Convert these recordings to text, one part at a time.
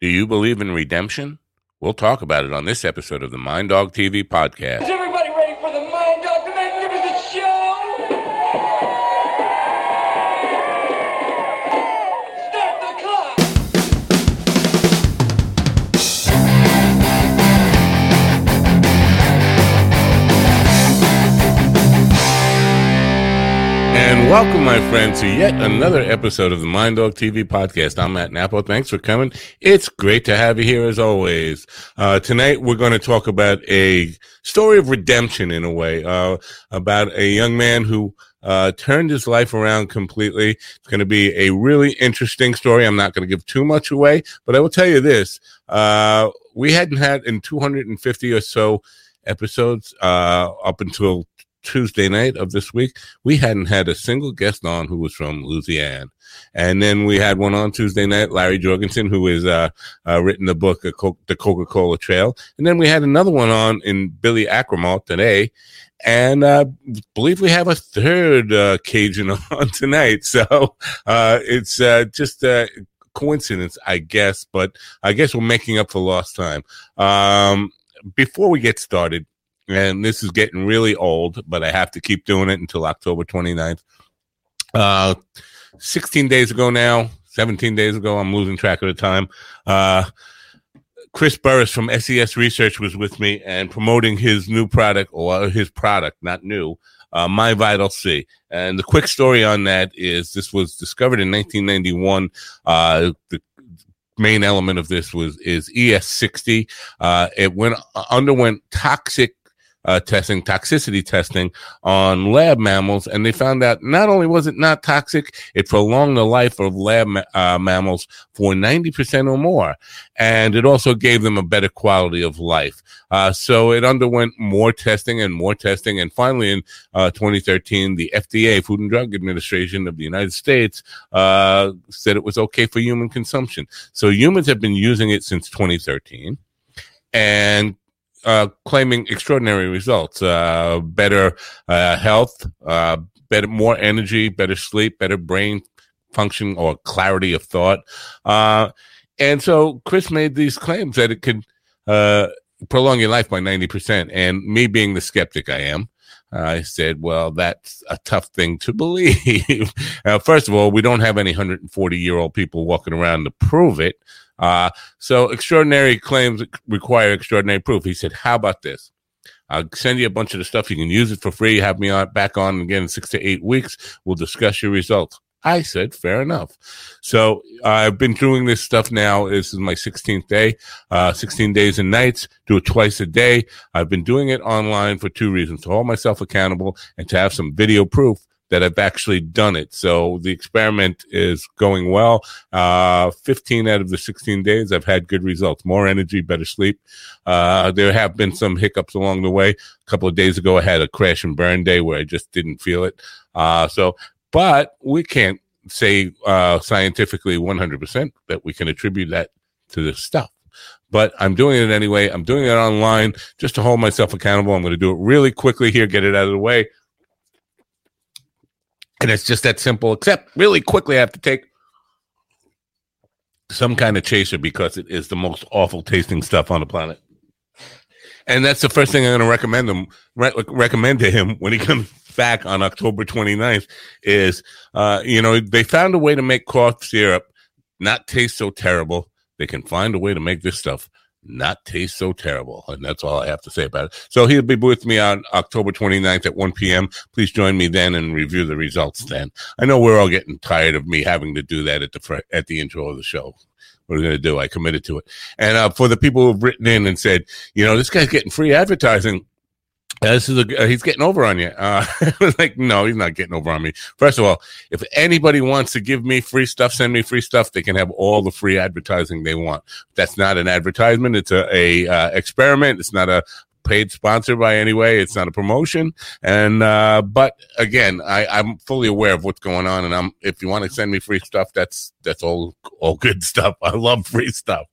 Do you believe in redemption? We'll talk about it on this episode of the Mind Dog TV podcast. Welcome, my friends, to yet another episode of the Mind Dog TV podcast. I'm Matt Napo. Thanks for coming. It's great to have you here as always. Uh, tonight we're going to talk about a story of redemption in a way, uh, about a young man who uh, turned his life around completely. It's going to be a really interesting story. I'm not going to give too much away, but I will tell you this. Uh, we hadn't had in 250 or so episodes, uh, up until Tuesday night of this week, we hadn't had a single guest on who was from Louisiana. And then we had one on Tuesday night, Larry Jorgensen, who has uh, uh, written the book, uh, The Coca Cola Trail. And then we had another one on in Billy Ackermal today. And uh, believe we have a third uh, Cajun on tonight. So uh, it's just a coincidence, I guess. But I guess we're making up for lost time. Um, before we get started, and this is getting really old, but I have to keep doing it until October 29th. Uh, 16 days ago now, 17 days ago, I'm losing track of the time. Uh, Chris Burris from SES Research was with me and promoting his new product or his product, not new, uh, My Vital C. And the quick story on that is this was discovered in 1991. Uh, the main element of this was is C60. Uh, it went underwent toxic uh, testing, toxicity testing on lab mammals, and they found out not only was it not toxic, it prolonged the life of lab ma- uh, mammals for 90% or more. And it also gave them a better quality of life. Uh, so it underwent more testing and more testing. And finally, in uh, 2013, the FDA, Food and Drug Administration of the United States, uh, said it was okay for human consumption. So humans have been using it since 2013. And uh, claiming extraordinary results, uh, better uh, health, uh, better, more energy, better sleep, better brain function or clarity of thought. Uh, and so Chris made these claims that it could prolong your life by 90%. And me being the skeptic I am, I said, well, that's a tough thing to believe. first of all, we don't have any 140 year old people walking around to prove it. Uh, so extraordinary claims require extraordinary proof. He said, how about this? I'll send you a bunch of the stuff. You can use it for free. Have me on back on again in six to eight weeks. We'll discuss your results. I said, fair enough. So I've been doing this stuff now. This is my 16th day, uh, 16 days and nights, do it twice a day. I've been doing it online for two reasons, to hold myself accountable and to have some video proof that I've actually done it. So the experiment is going well. Uh, 15 out of the 16 days, I've had good results, more energy, better sleep. Uh, there have been some hiccups along the way. A couple of days ago, I had a crash and burn day where I just didn't feel it. Uh, so, but we can't say, uh, scientifically 100% that we can attribute that to this stuff but I'm doing it anyway. I'm doing it online just to hold myself accountable. I'm going to do it really quickly here, get it out of the way. And it's just that simple, except really quickly, I have to take some kind of chaser because it is the most awful tasting stuff on the planet. And that's the first thing I'm going to recommend him, re- recommend to him when he comes back on October 29th is, uh, you know, they found a way to make cough syrup not taste so terrible. They can find a way to make this stuff not taste so terrible. And that's all I have to say about it. So he'll be with me on October 29th at 1 p.m. Please join me then and review the results then. I know we're all getting tired of me having to do that at the, fr- at the intro of the show. What are we going to do? I committed to it. And uh, for the people who've written in and said, you know, this guy's getting free advertising. This is a, uh, he's getting over on you. Uh, like, no, he's not getting over on me. First of all, if anybody wants to give me free stuff, send me free stuff. They can have all the free advertising they want. That's not an advertisement. It's a, a uh, experiment. It's not a paid sponsor by any way. It's not a promotion. And, uh, but again, I, I'm fully aware of what's going on. And I'm, if you want to send me free stuff, that's, that's all all good stuff. I love free stuff.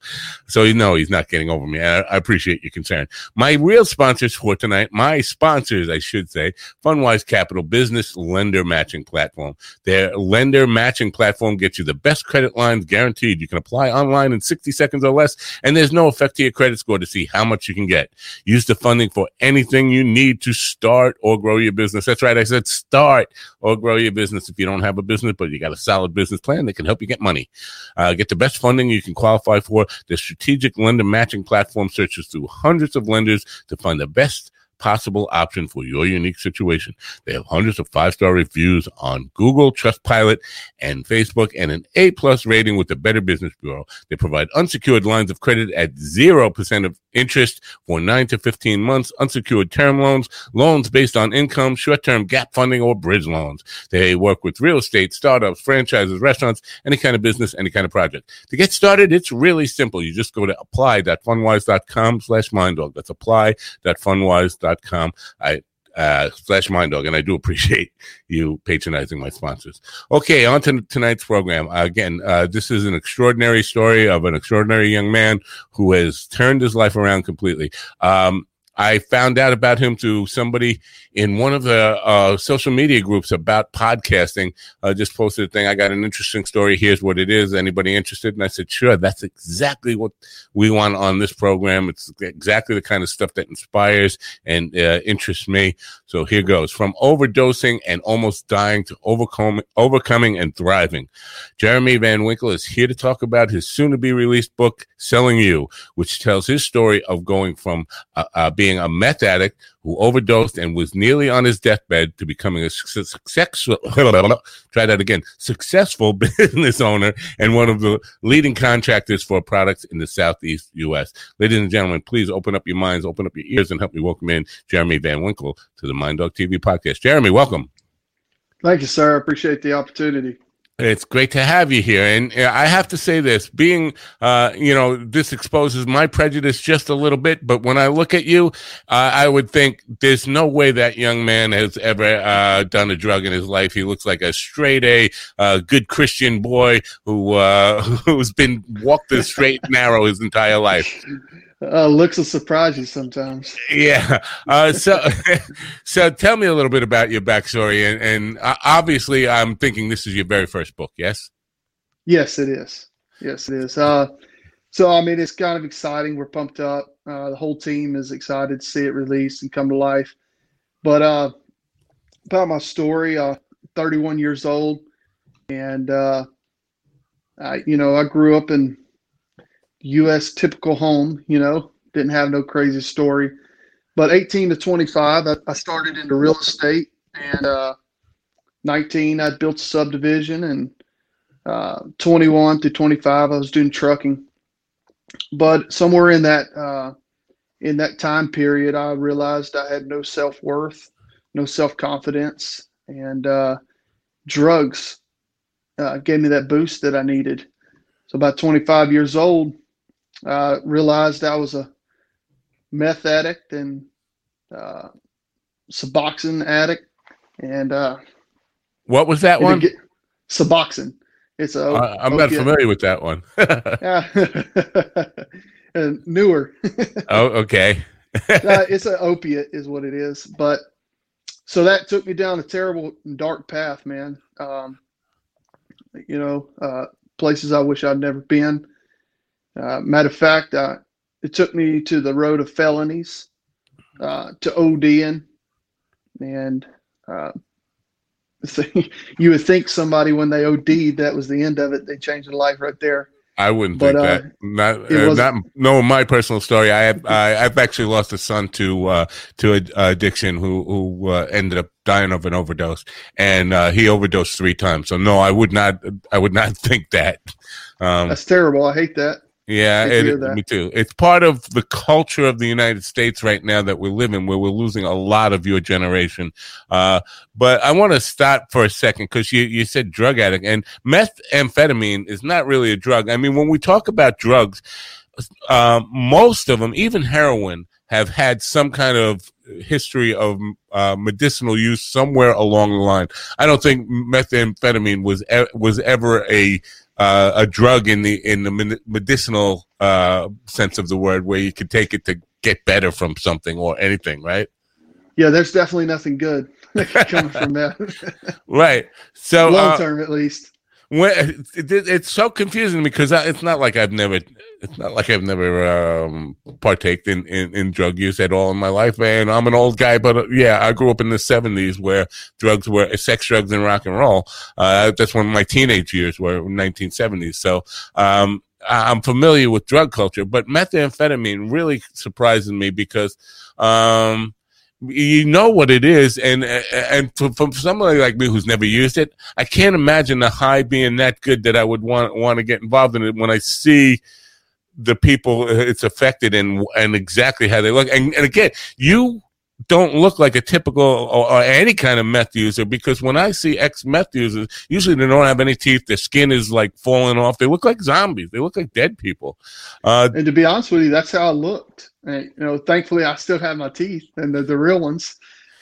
So you know he's not getting over me. I, I appreciate your concern. My real sponsors for tonight, my sponsors, I should say, Fundwise Capital Business Lender Matching Platform. Their lender matching platform gets you the best credit lines guaranteed. You can apply online in 60 seconds or less, and there's no effect to your credit score to see how much you can get. Use the funding for anything you need to start or grow your business. That's right. I said start or grow your business if you don't have a business, but you got a solid business plan that can help you get money. Uh, get the best funding you can qualify for. The strategic lender matching platform searches through hundreds of lenders to find the best possible option for your unique situation. They have hundreds of five star reviews on Google, Trustpilot, and Facebook, and an A plus rating with the Better Business Bureau. They provide unsecured lines of credit at 0% of interest for 9 to 15 months, unsecured term loans, loans based on income, short term gap funding, or bridge loans. They work with real estate, startups, franchises, restaurants, any kind of business, any kind of project. To get started, it's really simple. You just go to apply.fundwise.com slash minddog. That's apply.fundwise.com. I uh, slash mind dog, and I do appreciate you patronizing my sponsors. Okay, on to tonight's program. Uh, again, uh, this is an extraordinary story of an extraordinary young man who has turned his life around completely. Um, I found out about him through somebody in one of the uh, social media groups about podcasting. I just posted a thing. I got an interesting story. Here's what it is. Anybody interested? And I said, sure. That's exactly what we want on this program. It's exactly the kind of stuff that inspires and uh, interests me. So here goes. From overdosing and almost dying to overcome, overcoming and thriving. Jeremy Van Winkle is here to talk about his soon to be released book, Selling You, which tells his story of going from uh, uh being being a meth addict who overdosed and was nearly on his deathbed to becoming a successful, try that again, successful business owner and one of the leading contractors for products in the Southeast U.S. Ladies and gentlemen, please open up your minds, open up your ears, and help me welcome in Jeremy Van Winkle to the Mind Dog TV podcast. Jeremy, welcome. Thank you, sir. I appreciate the opportunity. It's great to have you here. And uh, I have to say this being, uh, you know, this exposes my prejudice just a little bit. But when I look at you, uh, I would think there's no way that young man has ever uh, done a drug in his life. He looks like a straight A, uh, good Christian boy who, uh, who's been walked the straight and narrow his entire life. Uh, looks will surprise you sometimes. Yeah. Uh, so, so tell me a little bit about your backstory, and, and uh, obviously, I'm thinking this is your very first book. Yes. Yes, it is. Yes, it is. Uh, so I mean, it's kind of exciting. We're pumped up. Uh, the whole team is excited to see it released and come to life. But uh, about my story, uh, 31 years old, and uh, I, you know, I grew up in U.S. typical home, you know, didn't have no crazy story. But 18 to 25, I, I started into real estate, and uh, 19, I built a subdivision, and uh, 21 to 25, I was doing trucking. But somewhere in that uh, in that time period, I realized I had no self worth, no self confidence, and uh, drugs uh, gave me that boost that I needed. So about 25 years old, uh, realized I was a meth addict and uh, Suboxone addict, and uh, what was that one? Get, Suboxone. It's a. Uh, I'm not familiar with that one. and newer. oh, okay. uh, it's an opiate, is what it is. But so that took me down a terrible dark path, man. Um, you know, uh, places I wish I'd never been. Uh, matter of fact, uh, it took me to the road of felonies, uh, to ODing, and uh, you would think somebody when they OD'd that was the end of it. They changed their life right there. I wouldn't but, think that. Uh, not, uh, not no. My personal story. I have I, have actually lost a son to uh, to addiction who who uh, ended up dying of an overdose, and uh, he overdosed three times. So no, I would not. I would not think that. Um, That's terrible. I hate that. Yeah, it, me too. It's part of the culture of the United States right now that we're living, where we're losing a lot of your generation. Uh, but I want to stop for a second because you, you said drug addict and methamphetamine is not really a drug. I mean, when we talk about drugs, uh, most of them, even heroin, have had some kind of history of uh, medicinal use somewhere along the line. I don't think methamphetamine was e- was ever a uh, a drug in the in the medicinal uh, sense of the word, where you could take it to get better from something or anything, right? Yeah, there's definitely nothing good coming from that. right. So long uh, term, at least. When, it, it's so confusing because it's not like I've never it's not like I've never um, partaked in, in, in, drug use at all in my life, and I'm an old guy, but uh, yeah, I grew up in the 70s where drugs were sex, drugs, and rock and roll. Uh, that's when my teenage years were 1970s. So, um, I'm familiar with drug culture, but methamphetamine really surprises me because, um, you know what it is, and and for, for somebody like me who's never used it, I can't imagine the high being that good that I would want want to get involved in it when I see the people uh, it's affected and and exactly how they look. And, and again, you don't look like a typical or, or, any kind of meth user because when I see ex meth users, usually they don't have any teeth. Their skin is like falling off. They look like zombies. They look like dead people. Uh, and to be honest with you, that's how I looked. And, you know, thankfully I still have my teeth and the, the real ones.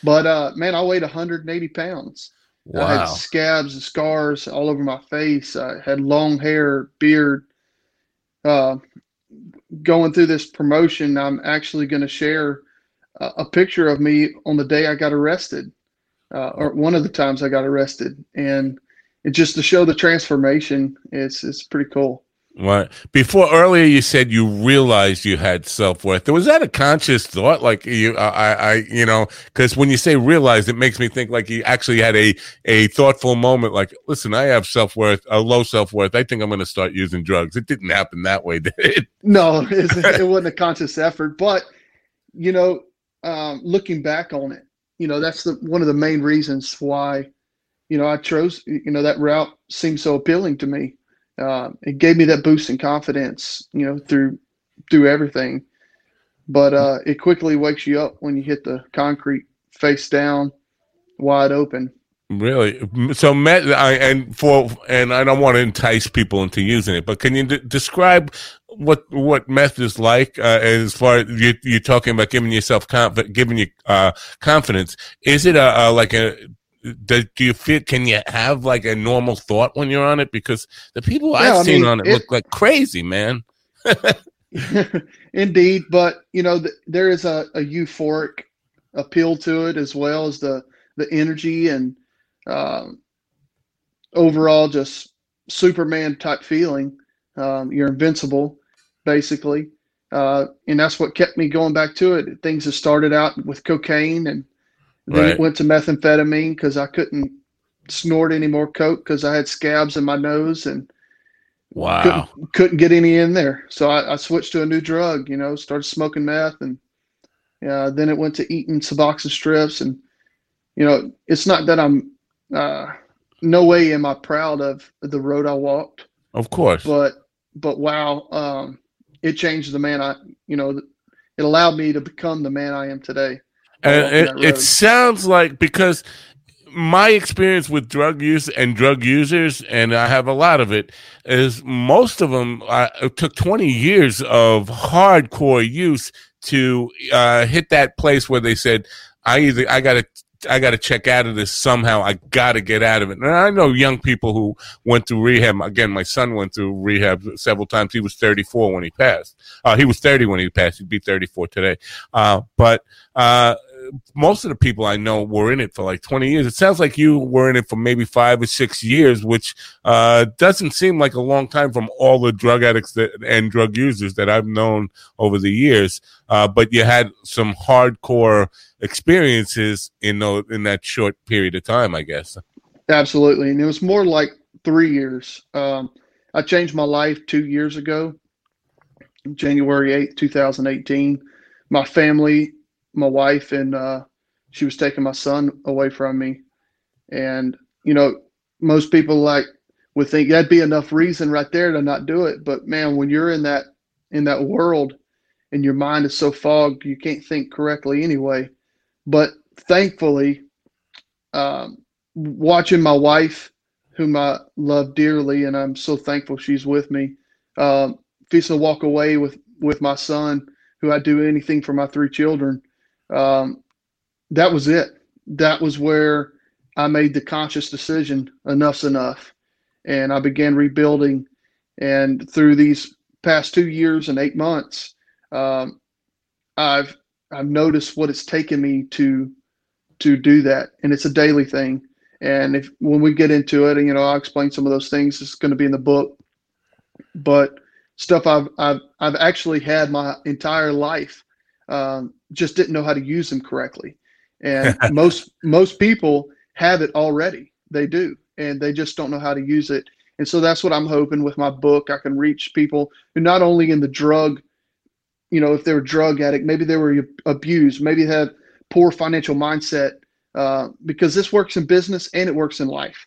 But uh, man, I weighed 180 pounds. Wow. I had scabs and scars all over my face. I had long hair, beard. Uh, going through this promotion, I'm actually going to share a, picture of me on the day I got arrested, uh, or one of the times I got arrested, and it just to show the transformation. It's it's pretty cool. Right. Before earlier, you said you realized you had self worth. Was that a conscious thought? Like you, I, I, you know, because when you say realized, it makes me think like you actually had a a thoughtful moment. Like, listen, I have self worth, a low self worth. I think I'm going to start using drugs. It didn't happen that way, did it? No, it wasn't a conscious effort. But you know, um, looking back on it, you know, that's the one of the main reasons why, you know, I chose. You know, that route seemed so appealing to me uh, it gave me that boost in confidence, you know, through through everything. But uh, it quickly wakes you up when you hit the concrete face down, wide open. Really? So, meth, I, and for and I don't want to entice people into using it, but can you d- describe what what meth is like uh, as far as you, you're talking about giving yourself conf- giving you uh, confidence? Is it a, a like a do, do you feel can you have like a normal thought when you're on it because the people yeah, i've I seen mean, on it, it, look like crazy man indeed but you know th- there is a, a, euphoric appeal to it as well as the the energy and um, overall just superman type feeling um, you're invincible basically uh, and that's what kept me going back to it things have started out with cocaine and then right. it went to methamphetamine because I couldn't snort any more coke because I had scabs in my nose and wow couldn't, couldn't get any in there. So I, I, switched to a new drug. You know, started smoking meth, and uh, then it went to eating Suboxone strips. And you know, it's not that I'm uh, no way am I proud of the road I walked. Of course, but but wow, um, it changed the man I. You know, it allowed me to become the man I am today. And it, it sounds like because my experience with drug use and drug users, and I have a lot of it, is most of them uh, it took 20 years of hardcore use to uh, hit that place where they said, I either, I got to, I got to check out of this somehow. I got to get out of it. And I know young people who went through rehab. Again, my son went through rehab several times. He was 34 when he passed. Uh, he was 30 when he passed. He'd be 34 today. Uh, but, uh, most of the people I know were in it for like 20 years. It sounds like you were in it for maybe five or six years, which uh, doesn't seem like a long time from all the drug addicts that, and drug users that I've known over the years. Uh, but you had some hardcore experiences in those, in that short period of time, I guess. Absolutely, and it was more like three years. Um, I changed my life two years ago, January 8th, 2018. My family my wife and uh, she was taking my son away from me. And, you know, most people like would think that'd be enough reason right there to not do it. But man, when you're in that in that world and your mind is so fogged, you can't think correctly anyway. But thankfully, um, watching my wife, whom I love dearly, and I'm so thankful she's with me, um, to walk away with with my son, who I do anything for my three children um, that was it. That was where I made the conscious decision. Enough's enough, and I began rebuilding. And through these past two years and eight months, um, I've I've noticed what it's taken me to to do that, and it's a daily thing. And if when we get into it, and you know, I'll explain some of those things. It's going to be in the book, but stuff I've I've I've actually had my entire life, um, just didn't know how to use them correctly. And most most people have it already. They do, and they just don't know how to use it. And so that's what I'm hoping with my book. I can reach people who not only in the drug, you know, if they're a drug addict, maybe they were abused, maybe they have poor financial mindset, uh, because this works in business and it works in life.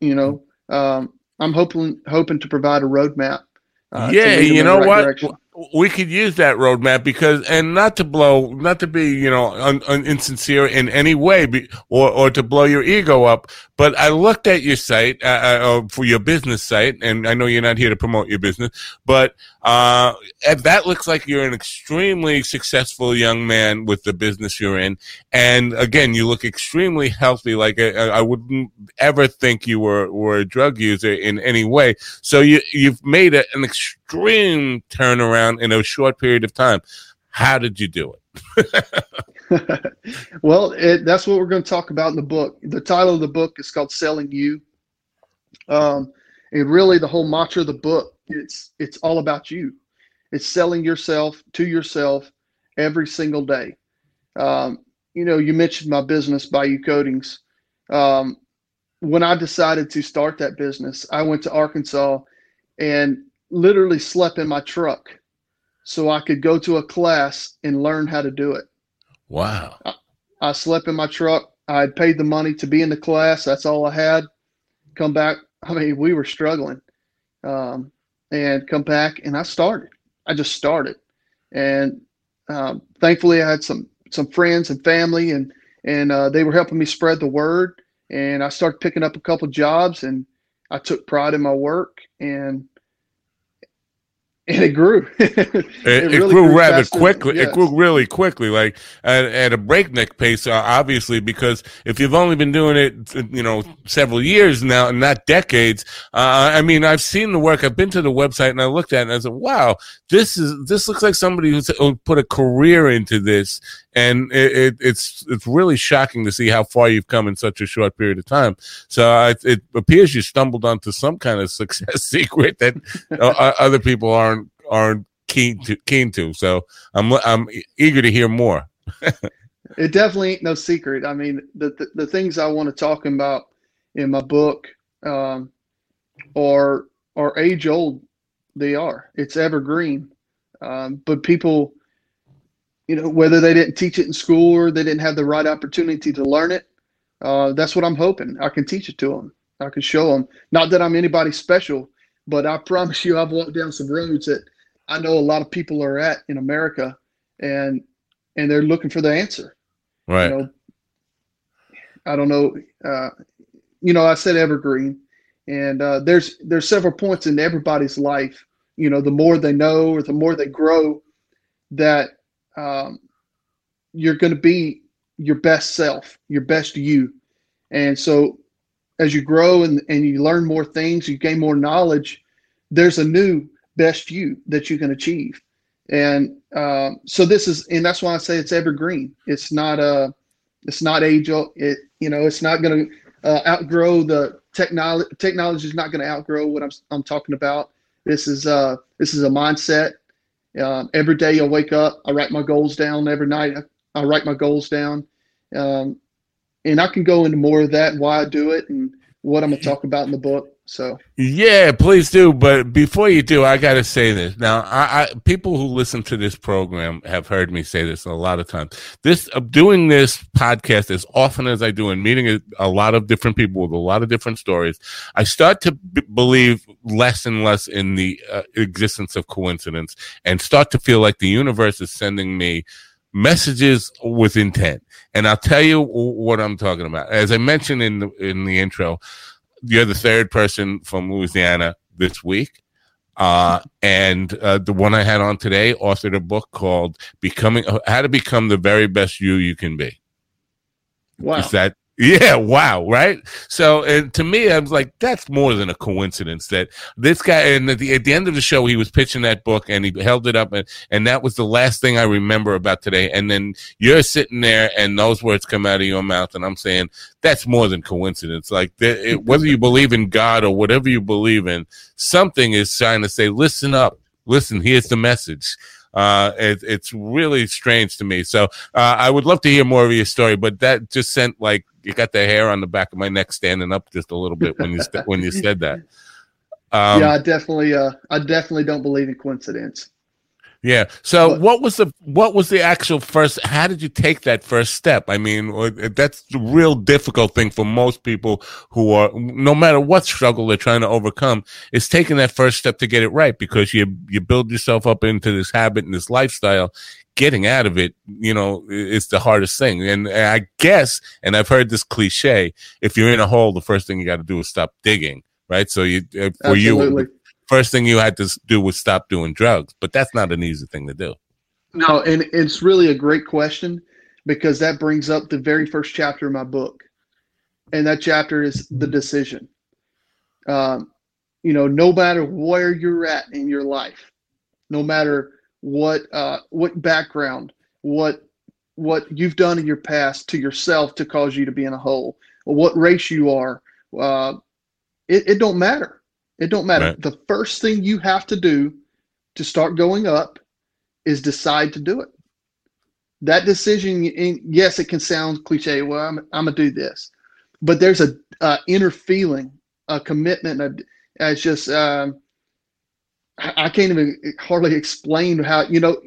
You know, um, I'm hoping hoping to provide a roadmap. Uh, yeah, you know right what? Direction we could use that roadmap because, and not to blow, not to be, you know, un, un, insincere in any way, be, or or to blow your ego up. But I looked at your site uh, uh, for your business site, and I know you're not here to promote your business, but uh, that looks like you're an extremely successful young man with the business you're in. And again, you look extremely healthy. Like I, uh, I wouldn't ever think you were were a drug user in any way. So you you've made a, an extreme turnaround in a short period of time. How did you do it? well, it, that's what we're going to talk about in the book. The title of the book is called "Selling You," um, and really, the whole mantra of the book it's it's all about you. It's selling yourself to yourself every single day. Um, you know, you mentioned my business, Bayou Coatings. Um, when I decided to start that business, I went to Arkansas and literally slept in my truck so I could go to a class and learn how to do it. Wow. I, I slept in my truck. I had paid the money to be in the class. That's all I had. Come back. I mean, we were struggling. Um, and come back and I started. I just started. And um, thankfully I had some some friends and family and and uh, they were helping me spread the word and I started picking up a couple jobs and I took pride in my work and and it grew. it, it, it really grew, grew, rather quickly. Yes. It grew really quickly, like at, at a breakneck pace. Uh, obviously, because if you've only been doing it, you know, several years now, and not decades. Uh, I mean, I've seen the work. I've been to the website and I looked at it and I said, "Wow, this is this looks like somebody who's who put a career into this." And it, it's it's really shocking to see how far you've come in such a short period of time. So uh, it appears you stumbled onto some kind of success secret that other people aren't aren't keen to keen to. So I'm I'm eager to hear more. it definitely ain't no secret. I mean, the, the, the things I want to talk about in my book um, are are age old. They are. It's evergreen. Um, but people, you know, whether they didn't teach it in school or they didn't have the right opportunity to learn it, uh, that's what I'm hoping. I can teach it to them. I can show them. Not that I'm anybody special, but I promise you, I've walked down some roads that I know a lot of people are at in America, and and they're looking for the answer. Right. You know, I don't know. Uh, you know, I said evergreen, and uh, there's there's several points in everybody's life. You know, the more they know or the more they grow, that um, you're going to be your best self, your best you. And so as you grow and, and you learn more things, you gain more knowledge, there's a new best you that you can achieve. And um, so this is, and that's why I say it's evergreen. It's not a, it's not age. It, you know, it's not going to uh, outgrow the technology. Technology is not going to outgrow what I'm, I'm talking about. This is, uh, this is a mindset. Um, every day I wake up, I write my goals down. Every night I, I write my goals down. Um, and I can go into more of that why I do it and what I'm going to talk about in the book. So yeah, please do. But before you do, I got to say this. Now, I, I, people who listen to this program have heard me say this a lot of times. This uh, doing this podcast as often as I do and meeting a, a, lot of different people with a lot of different stories, I start to b- believe less and less in the uh, existence of coincidence and start to feel like the universe is sending me messages with intent. And I'll tell you what I'm talking about. As I mentioned in the, in the intro, you're the third person from Louisiana this week. Uh, and uh, the one I had on today authored a book called "Becoming How to Become the Very Best You You Can Be." Wow! Is that Yeah, wow, right? So, and to me, I was like, that's more than a coincidence that this guy, and at the, at the end of the show, he was pitching that book and he held it up, and, and that was the last thing I remember about today. And then you're sitting there, and those words come out of your mouth, and I'm saying, that's more than coincidence. Like, it, whether you believe in God or whatever you believe in, something is trying to say, listen up, listen, here's the message uh, it, it's really strange to me. So uh, I would love to hear more of your story, but that just sent like you got the hair on the back of my neck standing up just a little bit when you st- when you said that. Um, yeah, I definitely, uh, I definitely don't believe in coincidence. Yeah. So but, what was the what was the actual first how did you take that first step? I mean, that's the real difficult thing for most people who are no matter what struggle they're trying to overcome is taking that first step to get it right because you you build yourself up into this habit and this lifestyle getting out of it, you know, is the hardest thing. And I guess, and I've heard this cliche, if you're in a hole, the first thing you got to do is stop digging, right? So you, uh, for Absolutely. you, first thing you had to do was stop doing drugs, but that's not an easy thing to do. No, and it's really a great question because that brings up the very first chapter of my book, and that chapter is the decision. Um, you know, no matter where you're at in your life, no matter what uh, what background, what what you've done in your past to yourself to cause you to be in a hole, what race you are, uh, it, it don't matter it don't matter. Right. The first thing you have to do to start going up is decide to do it. That decision, yes, it can sound cliche. Well, I'm, I'm gonna do this, but there's a, inner feeling, a commitment. A, it's just um, I can't even hardly explain how you know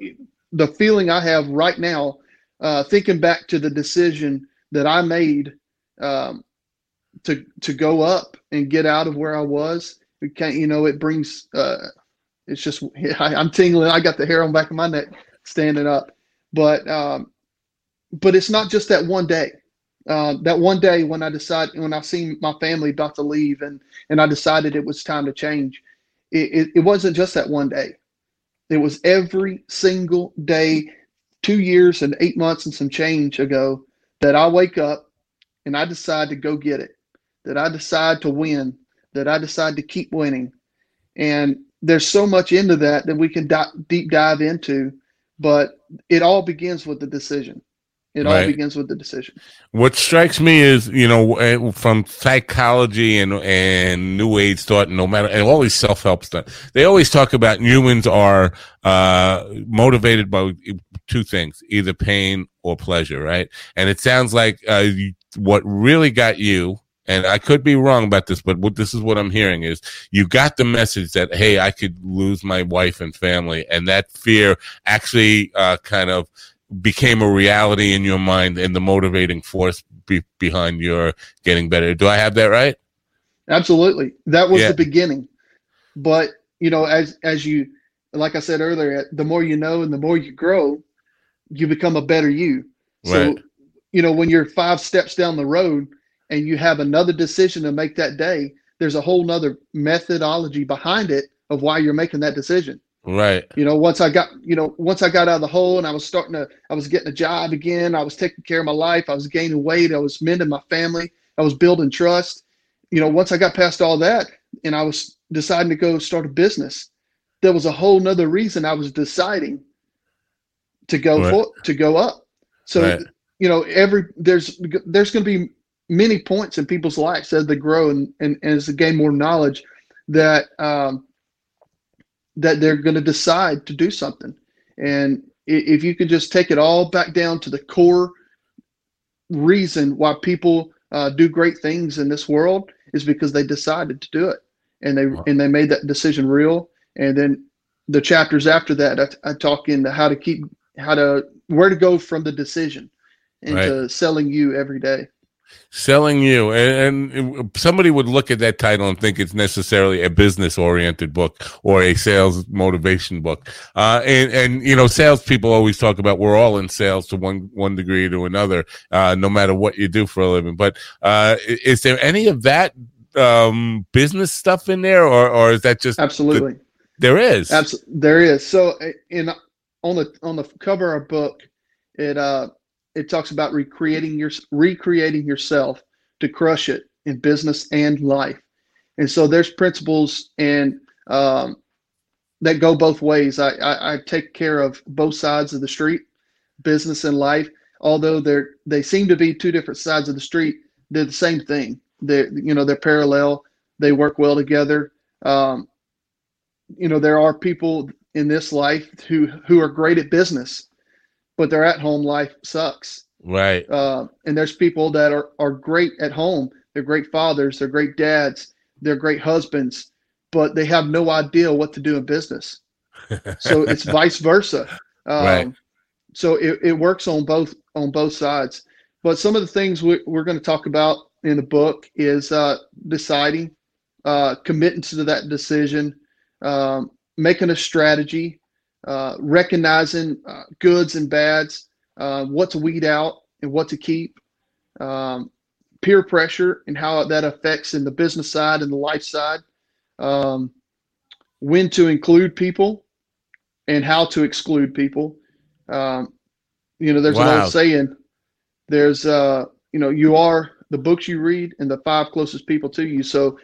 the feeling I have right now, uh, thinking back to the decision that I made um, to to go up and get out of where I was can't, you know, it brings, uh, it's just, I, am tingling. I got the hair on the back of my neck standing up. But, um, but it's not just that one day. Uh, that one day when I decided, when I seen my family about to leave and, and I decided it was time to change, it, it, it wasn't just that one day. It was every single day, two years and eight months and some change ago that I wake up and I decide to go get it, that I decide to win, that I decide to keep winning. And there's so much into that that we can di- deep dive into, but it all begins with the decision. It right. all begins with the decision. What strikes me is, you know, eh, from psychology and and New Age thought, no matter and all these self help stuff, they always talk about humans are uh, motivated by two things: either pain or pleasure, right? And it sounds like uh, what really got you and I could be wrong about this, but what this is what I'm hearing is you got the message that hey, I could lose my wife and family, and that fear actually uh, kind of became a reality in your mind and the motivating force be- behind your getting better. Do I have that right? Absolutely, that was yeah. the beginning. But you know, as as you like I said earlier, the more you know and the more you grow, you become a better you. So, right. you know, when you're five steps down the road and you have another decision to make that day, there's a whole nother methodology behind it of why you're making that decision. Right. You know, once I got, you know, once I got out of the hole and I was starting to, I was getting a job again. I was taking care of my life. I was gaining weight. I was mending my family. I was building trust. You know, once I got past all that and I was deciding to go start a business, there was a whole nother reason I was deciding to go right. for, to go up. So, right. you know, every, there's, there's going to be many points in people's lives as they grow and, and, and as they gain more knowledge that um, that they're going to decide to do something. And if you could just take it all back down to the core reason why people uh, do great things in this world is because they decided to do it and they wow. and they made that decision real. And then the chapters after that, I, I talk into how to keep how to where to go from the decision into right. selling you every day selling you. And, and, somebody would look at that title and think it's necessarily a business oriented book or a sales motivation book. Uh, and and you know salespeople always talk about we're all in sales to one one degree to another uh, no matter what you do for a living. But uh, is there any of that um, business stuff in there or or is that just absolutely. The, there is. Absolutely there is. So in on the on the cover of our book it uh it talks about recreating your recreating yourself to crush it in business and life. And so there's principles and um, that go both ways. I, I, I take care of both sides of the street, business and life. Although they're they seem to be two different sides of the street, they're the same thing. They you know they're parallel. They work well together. Um, you know there are people in this life who who are great at business, but their at home life sucks. Right. Uh, and there's people that are are great at home. They're great fathers. They're great dads. They're great husbands, but they have no idea what to do in business. so it's vice versa. Um, Right. So it, it works on both on both sides. But some of the things we, we're going to talk about in the book is uh, deciding, uh, committing to that decision, um, making a strategy, uh, recognizing uh, goods and bads, uh, what to weed out and what to keep, um, peer pressure and how that affects in the business side and the life side, um, when to include people and how to exclude people. Um, you know, there's an old saying, there's, uh, you know, you are the books you read and the five closest people to you. So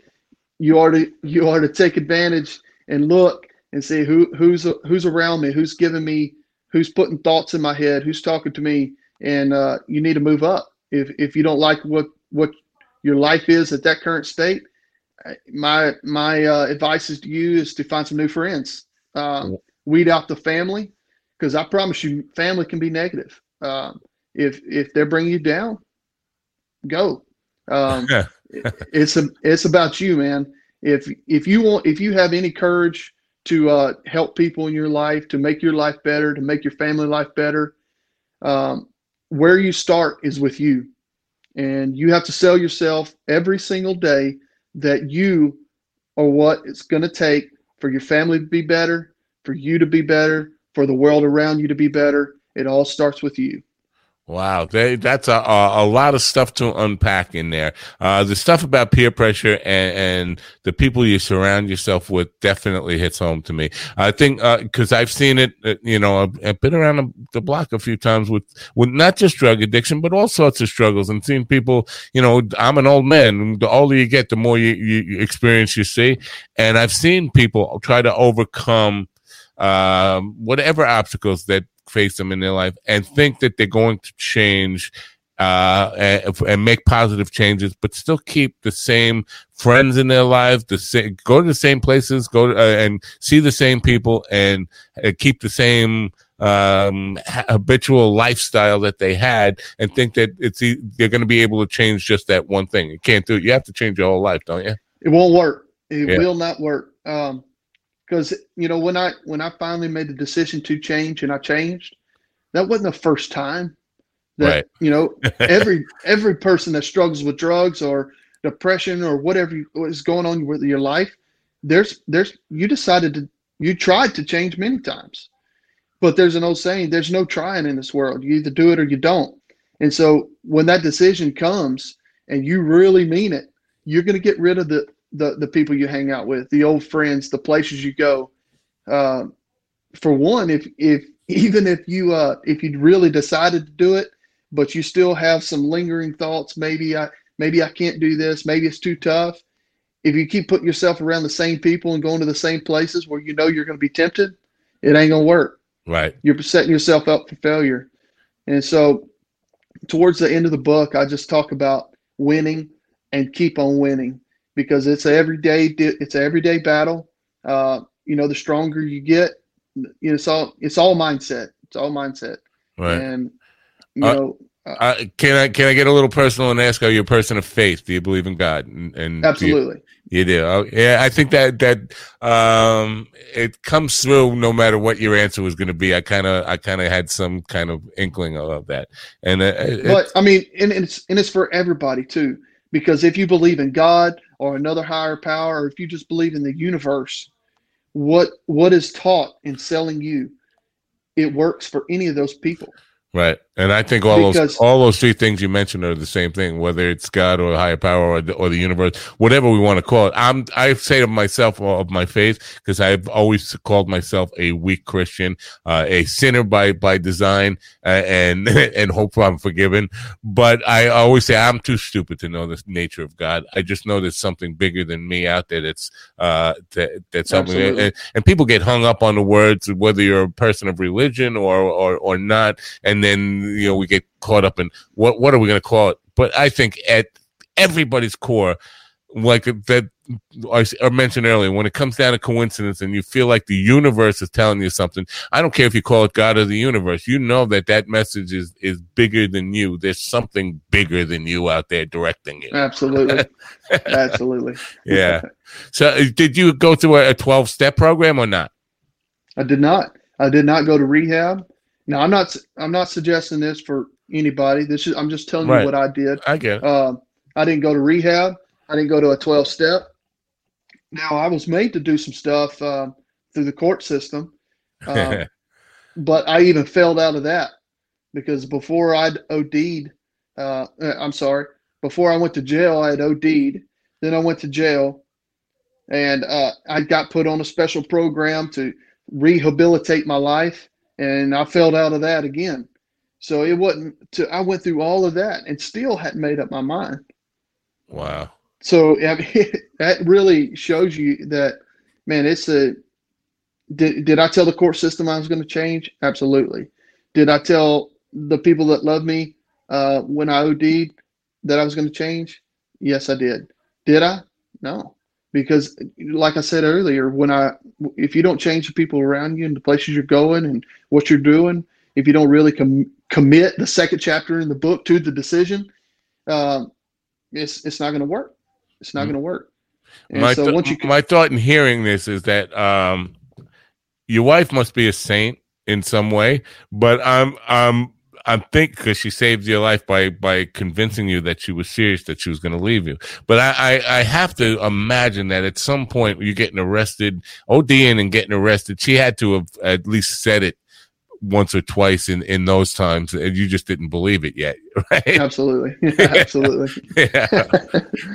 you are to, you are to take advantage and look and see who, who's, who's around me, who's giving me, who's putting thoughts in my head, who's talking to me. And, uh, you need to move up. If, if you don't like what, what your life is at that current state, my, my, uh, advice is to you is to find some new friends, uh, weed out the family because I promise you, family can be negative. Um, if if they're bringing you down, go. Um, it's a, it's about you, man. If if you want, if you have any courage to uh, help people in your life, to make your life better, to make your family life better, um, where you start is with you, and you have to sell yourself every single day that you are what it's going to take for your family to be better, for you to be better, for the world around you to be better. It all starts with you. Wow, they, that's a, a lot of stuff to unpack in there. Uh, the stuff about peer pressure and, and the people you surround yourself with definitely hits home to me. I think because I've seen it, uh, you know, I've, I've been around the, block a few times with with not just drug addiction, but all sorts of struggles, and seeing people. You know, I'm an old man. The older you get, the more you, you experience you see, and I've seen people try to overcome um, whatever obstacles that face them in their life and think that they're going to change uh, and, and make positive changes, but still keep the same friends in their lives, the same, go to the same places, go to, uh, and see the same people, and uh, keep the same um, ha- habitual lifestyle that they had, and think that it's e- they're going to be able to change just that one thing. You can't do it. You have to change your whole life, don't you? It won't work. It Yeah. will not work. Um, because you know when I when I finally made the decision to change and I changed, that wasn't the first time. That Right. you know every every person that struggles with drugs or depression or whatever is going on with your life, there's there's you decided to you tried to change many times, but there's an old saying: there's no trying in this world. You either do it or you don't. And so when that decision comes and you really mean it, you're going to get rid of the the the people you hang out with, the old friends, the places you go. Uh, for one, if if even if you uh, if you really decided to do it, but you still have some lingering thoughts, maybe I maybe I can't do this, maybe it's too tough. If you keep putting yourself around the same people and going to the same places where you know you're going to be tempted, it ain't going to work Right. you're setting yourself up for failure. And so, towards the end of the book, I just talk about winning and keep on winning because it's a everyday it's an everyday battle. Uh, you know, the stronger you get, you know, it's all it's all mindset. It's all mindset, Right. and you Uh, know, Uh, can I can I get a little personal and ask? Are you a person of faith? Do you believe in God? And, and do you- absolutely. You do. Oh, yeah, I think that that um, it comes through no matter what your answer was going to be. I kind of I kind of had some kind of inkling of that, and uh, But I mean, and it's and it's for everybody too. Because if you believe in God or another higher power, or if you just believe in the universe, what what is taught in selling you, it works for any of those people. Right, and I think all Because- those all those three things you mentioned are the same thing, whether it's God or higher power or the, or the universe, whatever we want to call it. I'm I say to myself of my faith because I've always called myself a weak Christian, uh, a sinner by by design, uh, and and hope I'm forgiven. But I always say I'm too stupid to know the nature of God. I just know there's something bigger than me out there that's uh that, that's something and, and people get hung up on the words whether you're a person of religion or or or not and then you know we get caught up in what what are we going to call it but i think at everybody's core like that I mentioned earlier when it comes down to coincidence and you feel like the universe is telling you something i don't care if you call it god or the universe you know that that message is is bigger than you there's something bigger than you out there directing it Absolutely. Absolutely. yeah so uh, did you go through a 12 step program or not I did not. I did not go to rehab. Now I'm not. I'm not suggesting this for anybody. This is. I'm just telling Right. you what I did. i get Um, I didn't go to rehab. I didn't go to a 12 step. Now I was made to do some stuff um, through the court system, um, but I even failed out of that because before I'd OD'd, uh, uh, I'm sorry, before I went to jail, I had OD'd. Then I went to jail, and uh, I got put on a special program to rehabilitate my life, and I failed out of that again. So it wasn't. To, I went through all of that and still hadn't made up my mind. wow So I mean, that really shows you that, man. It's a. Did, did I tell the court system I was going to change? Absolutely. Did I tell the people that love me uh, when I OD'd that I was going to change? Yes, I did. Did I? No, because like I said earlier, when I if you don't change the people around you and the places you're going and what you're doing, if you don't really com- commit the second chapter in the book to the decision, um, it's it's not going to work. It's not Mhm. going to work. And my, so th- once you my thought in hearing this is that um, your wife must be a saint in some way, but I'm I'm I'm think because she saved your life by by convincing you that she was serious that she was going to leave you. But I, I I have to imagine that at some point you're getting arrested, ODing and getting arrested. She had to have at least said it once or twice in in those times, and you just didn't believe it yet, right? absolutely, absolutely, yeah.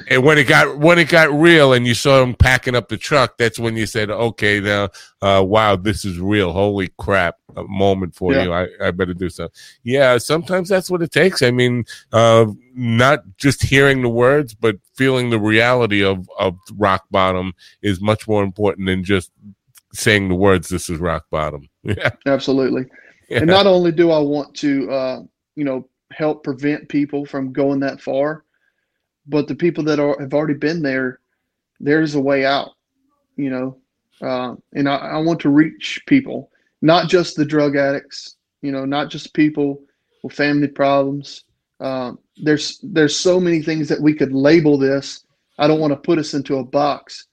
and when it got when it got real and you saw him packing up the truck, that's when you said, "Okay, now, uh, wow, this is real. Holy crap!" A moment for Yeah. you. I, I better do something. Yeah, sometimes that's what it takes. I mean, uh, not just hearing the words, but feeling the reality of of rock bottom is much more important than just saying the words. This is rock bottom. Yeah. absolutely. And not only do I want to, uh, you know, help prevent people from going that far, but the people that are have already been there, there's a way out. You know, uh, and I, I want to reach people, not just the drug addicts. You know, not just people with family problems. Um, there's there's so many things that we could label this. I don't want to put us into a box,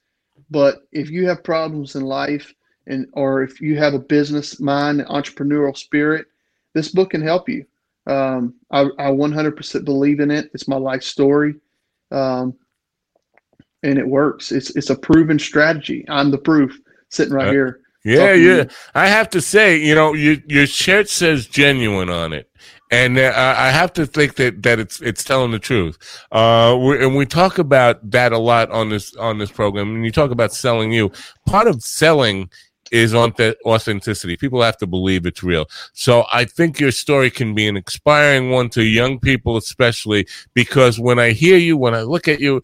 but if you have problems in life, and or if you have a business mind, entrepreneurial spirit, this book can help you. Um, I, I 100% believe in it. It's my life story, um, and it works. It's it's a proven strategy. I'm the proof, sitting right Uh, here. Yeah, yeah. I have to say, you know, your your shirt says genuine on it, and uh, I have to think that that it's it's telling the truth. Uh, and we talk about that a lot on this on this program. And you talk about selling you. Part of selling is on the authenticity. People have to believe it's real. So I think your story can be an inspiring one to young people, especially because when I hear you, when I look at you,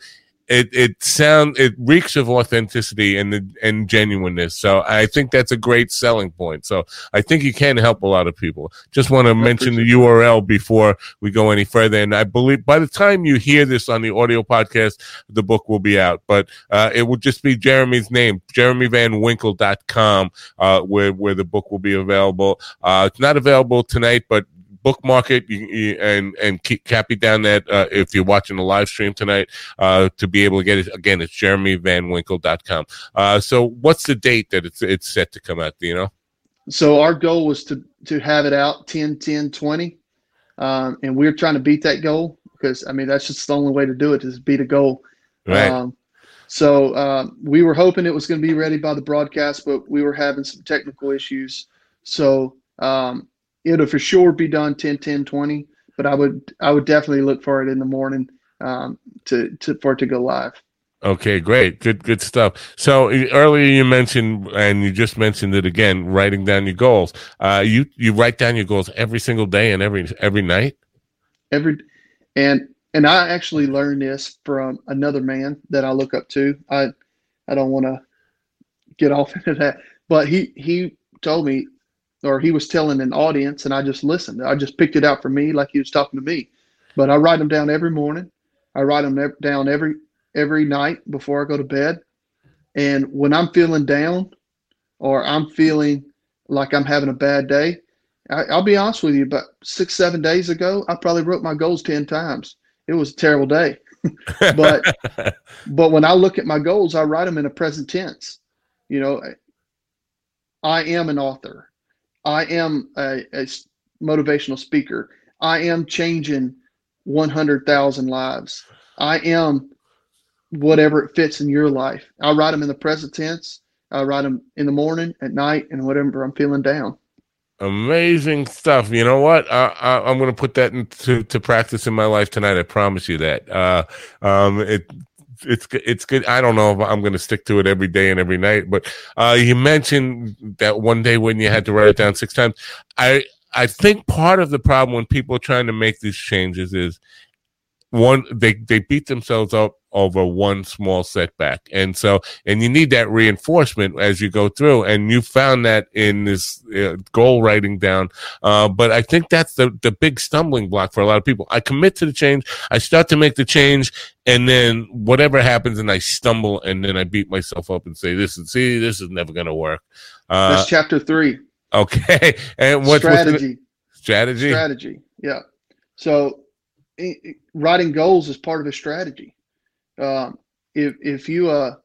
it it sound it reeks of authenticity and and genuineness. So I think that's a great selling point. So I think you can help a lot of people. Just want to mention the URL before we go any further. And I believe by the time you hear this on the audio podcast, the book will be out. But uh, it will just be Jeremy's name, jeremyvanwinkle.com, uh, where where the book will be available. Uh, it's not available tonight, but bookmark it you, you, and and keep copy down that uh, if you're watching the live stream tonight uh, to be able to get it again it's jeremyvanwinkle.com uh, so what's the date that it's it's set to come out do you know So our goal was to to have it out 10, 10, 20. Um, and we're trying to beat that goal because I mean that's just the only way to do it is beat a goal. right Um, so um, we were hoping it was going to be ready by the broadcast, but we were having some technical issues. So um, it'll for sure be done 10, 10, 20, but I would I would definitely look for it in the morning um, to, to for it to go live. Okay, great, good, good stuff. So earlier you mentioned, and you just mentioned it again, writing down your goals. Uh, you you write down your goals every single day and every every night. Every, and and I actually learned this from another man that I look up to. I I don't want to get off into that, but he he told me, or he was telling an audience, and I just listened. I just picked it out for me, like he was talking to me. But I write them down every morning. I write them down every every night before I go to bed. And when I'm feeling down or I'm feeling like I'm having a bad day, I, will be honest with you, about six, seven days ago, I probably wrote my goals 10 times. It was a terrible day. but but when I look at my goals, I write them in a present tense. You know, I am an author. I am a, a motivational speaker. I am changing 100,000 lives. I am whatever it fits in your life. I write them in the present tense. I write them in the morning, at night, and whatever I'm feeling down. Amazing stuff. You know what? I, am going to put that into to practice in my life tonight. I promise you that. Uh, um, it it's it's good. I don't know if I'm going to stick to it every day and every night, but uh, you mentioned that one day when you had to write it down six times. I I think part of the problem when people are trying to make these changes is one they they beat themselves up over one small setback. And so and you need that reinforcement as you go through. And you found that in this uh, goal writing down. Uh, but i think that's the the big stumbling block for a lot of people. I commit to the change. I start to make the change. And then whatever happens and i stumble and then i beat myself up and say this is see this is never going to work. Uh, that's chapter three. Okay. And what strategy what's strategy. Strategy? Yeah. So writing goals is part of a strategy. Um, if if you uh,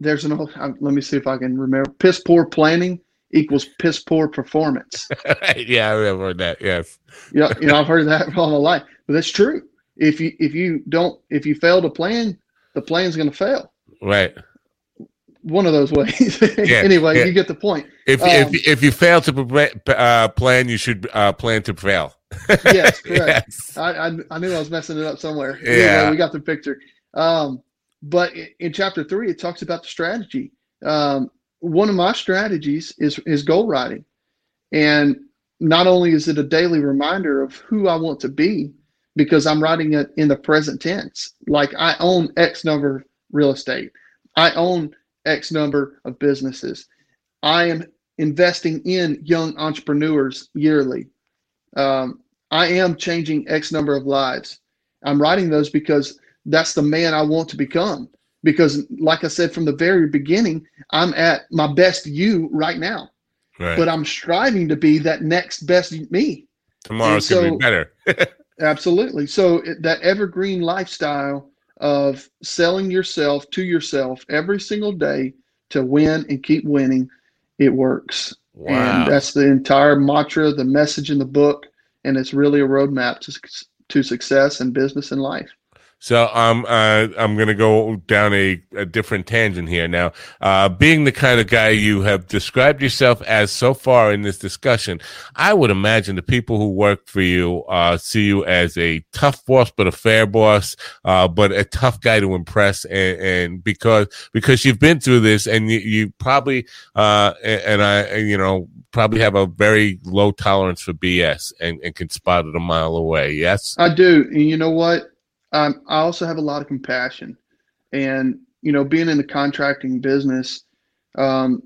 there's an old, let me see if I can remember. Piss poor planning equals piss poor performance. yeah, I remember that. Yes. yeah, you know I've heard that all my life, but that's true. If you if you don't if you fail to plan, the plan's going to fail. Right. One of those ways. Yeah, anyway, yeah. you get the point. If um, if if you fail to uh, plan, you should uh, plan to fail yes, correct. Yes. I, I, I, knew I was messing it up somewhere. Yeah, anyway, we got the picture. Um, but in chapter three, it talks about the strategy. Um, one of my strategies is is goal writing, and not only is it a daily reminder of who I want to be, because I'm writing it in the present tense. Like I own X number of real estate, I own X number of businesses. I am investing in young entrepreneurs yearly um, I am changing X number of lives. I'm writing those because that's the man I want to become. Because, like I said from the very beginning, I'm at my best you right now. Right. But I'm striving to be that next best me. Tomorrow's so, gonna be better. absolutely. So that evergreen lifestyle of selling yourself to yourself every single day to win and keep winning, it works. Wow. And that's the entire mantra, the message in the book, and it's really a roadmap to to success in business and life. So um, uh, I'm going to go down a, a, different tangent here now. Uh, being the kind of guy you have described yourself as so far in this discussion, I would imagine the people who work for you uh, see you as a tough boss, but a fair boss, uh, but a tough guy to impress. And, and, because because you've been through this, and you, you probably uh, and I you know probably have a very low tolerance for BS and, and can spot it a mile away. Yes, I do. And you know what? Um, I also have a lot of compassion, and you know, being in the contracting business, um,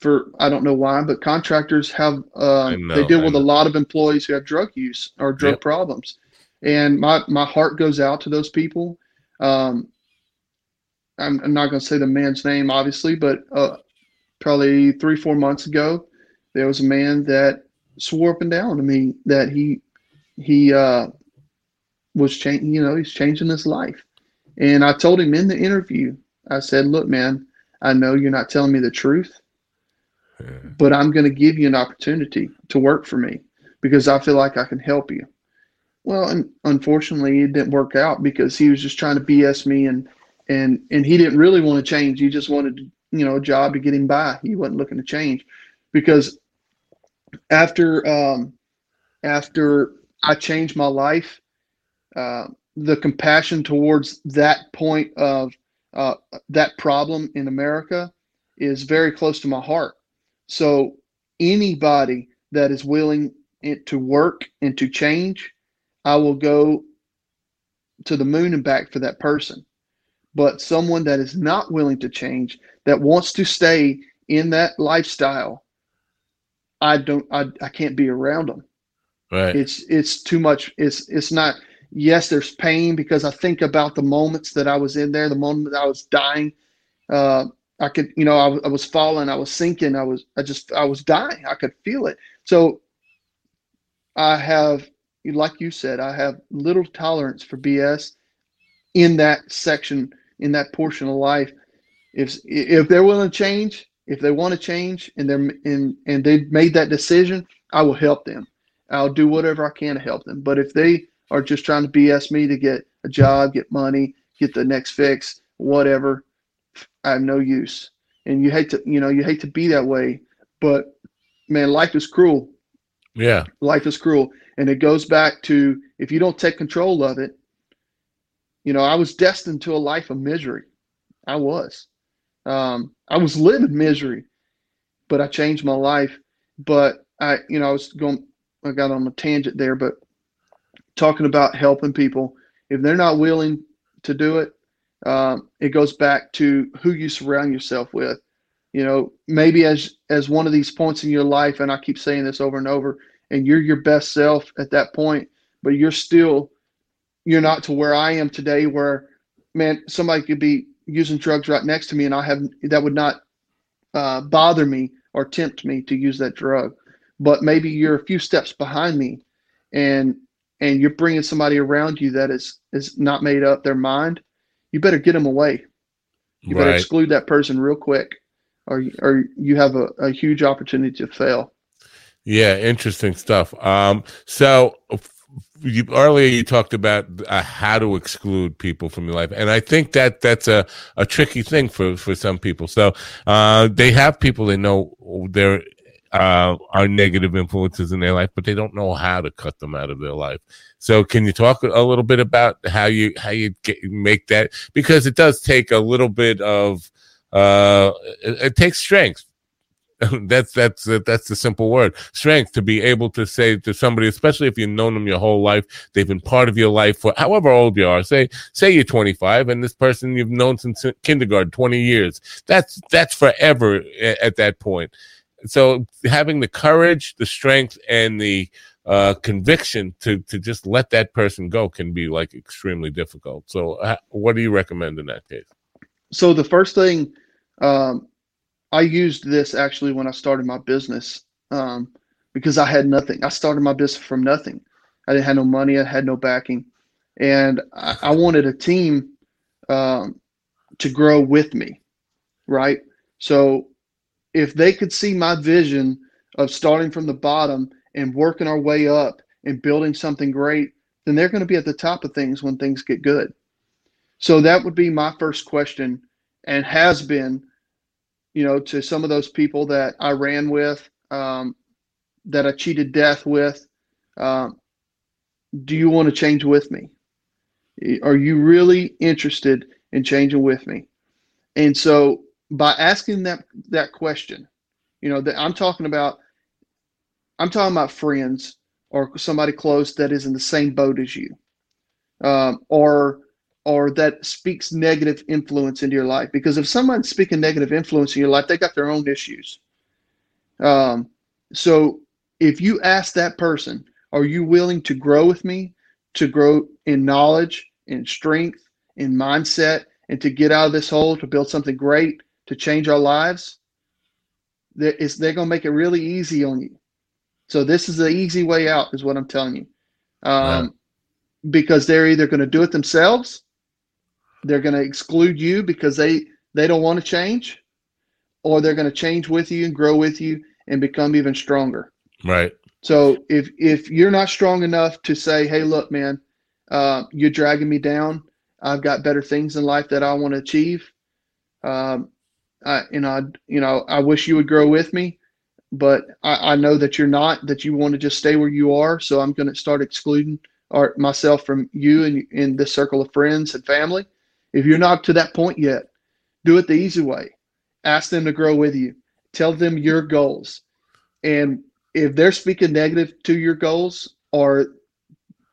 for I don't know why, but contractors have uh, know, they deal with a lot of employees who have drug use or drug yep. problems, and my my heart goes out to those people. Um, I'm, I'm, not going to say the man's name, obviously, but uh, probably three four months ago, there was a man that swore up and down to me that he he uh, was changing, you know, he's changing his life. And I told him in the interview, I said, look, man, I know you're not telling me the truth, yeah. but I'm going to give you an opportunity to work for me because I feel like I can help you. Well, and unfortunately, it didn't work out because he was just trying to BS me, and and and he didn't really want to change. He just wanted, you know, a job to get him by. He wasn't looking to change because after um, after I changed my life, uh, the compassion towards that point of uh, that problem in America is very close to my heart. So anybody that is willing to work and to change, I will go to the moon and back for that person. But someone that is not willing to change, that wants to stay in that lifestyle, I don't I, I can't be around them. Right. It's it's too much. It's it's not yes, there's pain because I think about the moments that I was in there, the moment that I was dying. Uh, I could, you know, I, I was falling, I was sinking, I was, I just, I was dying. I could feel it. So I have, like you said, I have little tolerance for BS in that section, in that portion of life. If if they're willing to change, if they want to change, and they're and and they've made that decision, I will help them. I'll do whatever I can to help them. But if they are just trying to BS me to get a job, get money, get the next fix, whatever. I have no use. And you hate to, you know, you hate to be that way, but man, life is cruel. Yeah. Life is cruel. And it goes back to if you don't take control of it, you know, I was destined to a life of misery. I was. Um, I was living misery, but I changed my life. But I, you know, I was going, I got on a tangent there, but talking about helping people. If they're not willing to do it, um, it goes back to who you surround yourself with. You know, maybe as as one of these points in your life, and I keep saying this over and over, and you're your best self at that point, but you're still you're not to where I am today, where man, somebody could be using drugs right next to me, and I have that would not uh, bother me or tempt me to use that drug. But maybe you're a few steps behind me, and and you're bringing somebody around you that is is not made up their mind, you better get them away. You better exclude that person real quick, or or you have a, a huge opportunity to fail. Yeah, interesting stuff. Um, so you, earlier you talked about uh, how to exclude people from your life, and I think that that's a, a tricky thing for for some people. So uh, they have people they know they're uh, are negative influences in their life, but they don't know how to cut them out of their life. So, can you talk a little bit about how you how you get, make that? Because it does take a little bit of uh, it, it takes strength. that's that's that's the simple word strength to be able to say to somebody especially if you've known them your whole life they've been part of your life for however old you are say say you're 25 and this person you've known since kindergarten 20 years that's that's forever at, at that point so having the courage, the strength, and the uh, conviction to to just let that person go can be like extremely difficult. So, uh, what do you recommend in that case? So the first thing um, I used this actually when I started my business um, because I had nothing. I started my business from nothing. I didn't have no money. I had no backing, and I, I wanted a team um, to grow with me, right? So if they could see my vision of starting from the bottom and working our way up and building something great, then they're going to be at the top of things when things get good. So that would be my first question and has been, you know, to some of those people that I ran with, um, that I cheated death with. Um, do you want to change with me? Are you really interested in changing with me? And so by asking that that question, you know, that I'm talking about I'm talking about friends or somebody close that is in the same boat as you. Um, or or that speaks negative influence into your life. Because if someone's speaking negative influence in your life, they got their own issues. Um, so if you ask that person, are you willing to grow with me, to grow in knowledge, in strength, in mindset, and to get out of this hole to build something great? To change our lives, they're, they're going to make it really easy on you. So this is the easy way out, is what I'm telling you. Um, Because they're either going to do it themselves, they're going to exclude you because they they don't want to change, or they're going to change with you and grow with you and become even stronger. Right. So if if you're not strong enough to say, "Hey, look, man, uh, you're dragging me down. I've got better things in life that I want to achieve," um, uh, you know, you know, I wish you would grow with me, but I, I know that you're not. That you want to just stay where you are. So I'm going to start excluding or myself from you and in this circle of friends and family. If you're not to that point yet, do it the easy way. Ask them to grow with you. Tell them your goals. And if they're speaking negative to your goals or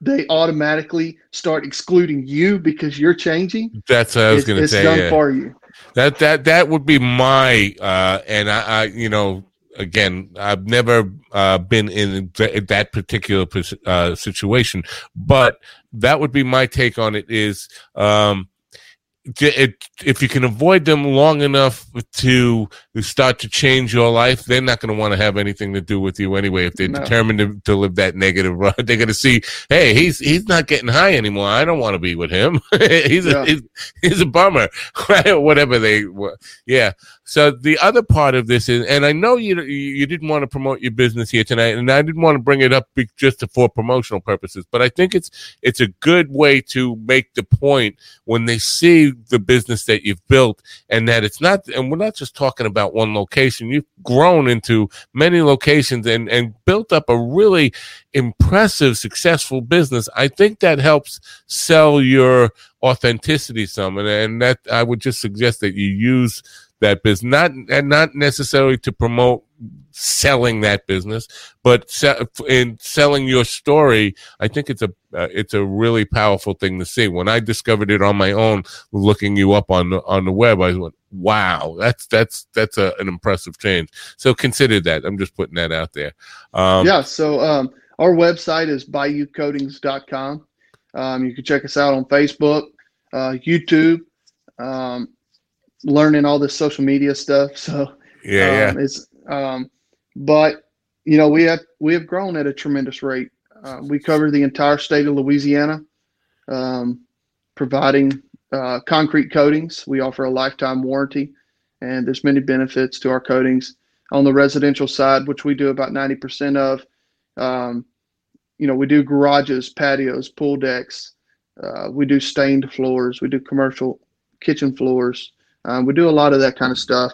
they automatically start excluding you because you're changing. That's what I was going to say. It's done yeah. for you. That that that would be my uh, and I, I you know again I've never uh, been in th- that particular uh, situation, but that would be my take on it. Is um, it, if you can avoid them long enough to start to change your life, they're not going to want to have anything to do with you anyway. If they're no. determined to, to, live that negative run, they're going to see, hey, he's he's not getting high anymore. I don't want to be with him. he's, yeah. a, he's, he's a bummer, whatever they. Were yeah. So the other part of this is, and I know you you didn't want to promote your business here tonight, and I didn't want to bring it up just for promotional purposes, but I think it's it's a good way to make the point when they see the business that you've built, and that it's not, and we're not just talking about one location. You've grown into many locations and and built up a really impressive, successful business. I think that helps sell your authenticity some, and, and that I would just suggest that you use that business, not and not necessarily to promote selling that business, but se- in selling your story. I think it's a uh, it's a really powerful thing to see. When I discovered it on my own, looking you up on the, on the web, I went, "Wow, that's that's that's a, an impressive change." So consider that. I'm just putting that out there. Um, yeah. So um, our website is bayoucoatings.com. Um, you can check us out on Facebook, uh, YouTube. Um, learning all this social media stuff. So yeah, um, yeah. it's um, but you know we have we have grown at a tremendous rate. Uh, we cover the entire state of Louisiana, um, providing uh, concrete coatings. We offer a lifetime warranty, and there's many benefits to our coatings. On the residential side, which we do about 90% of, um, you know, we do garages, patios, pool decks. Uh, we do stained floors. We do commercial kitchen floors. Um, we do a lot of that kind of stuff,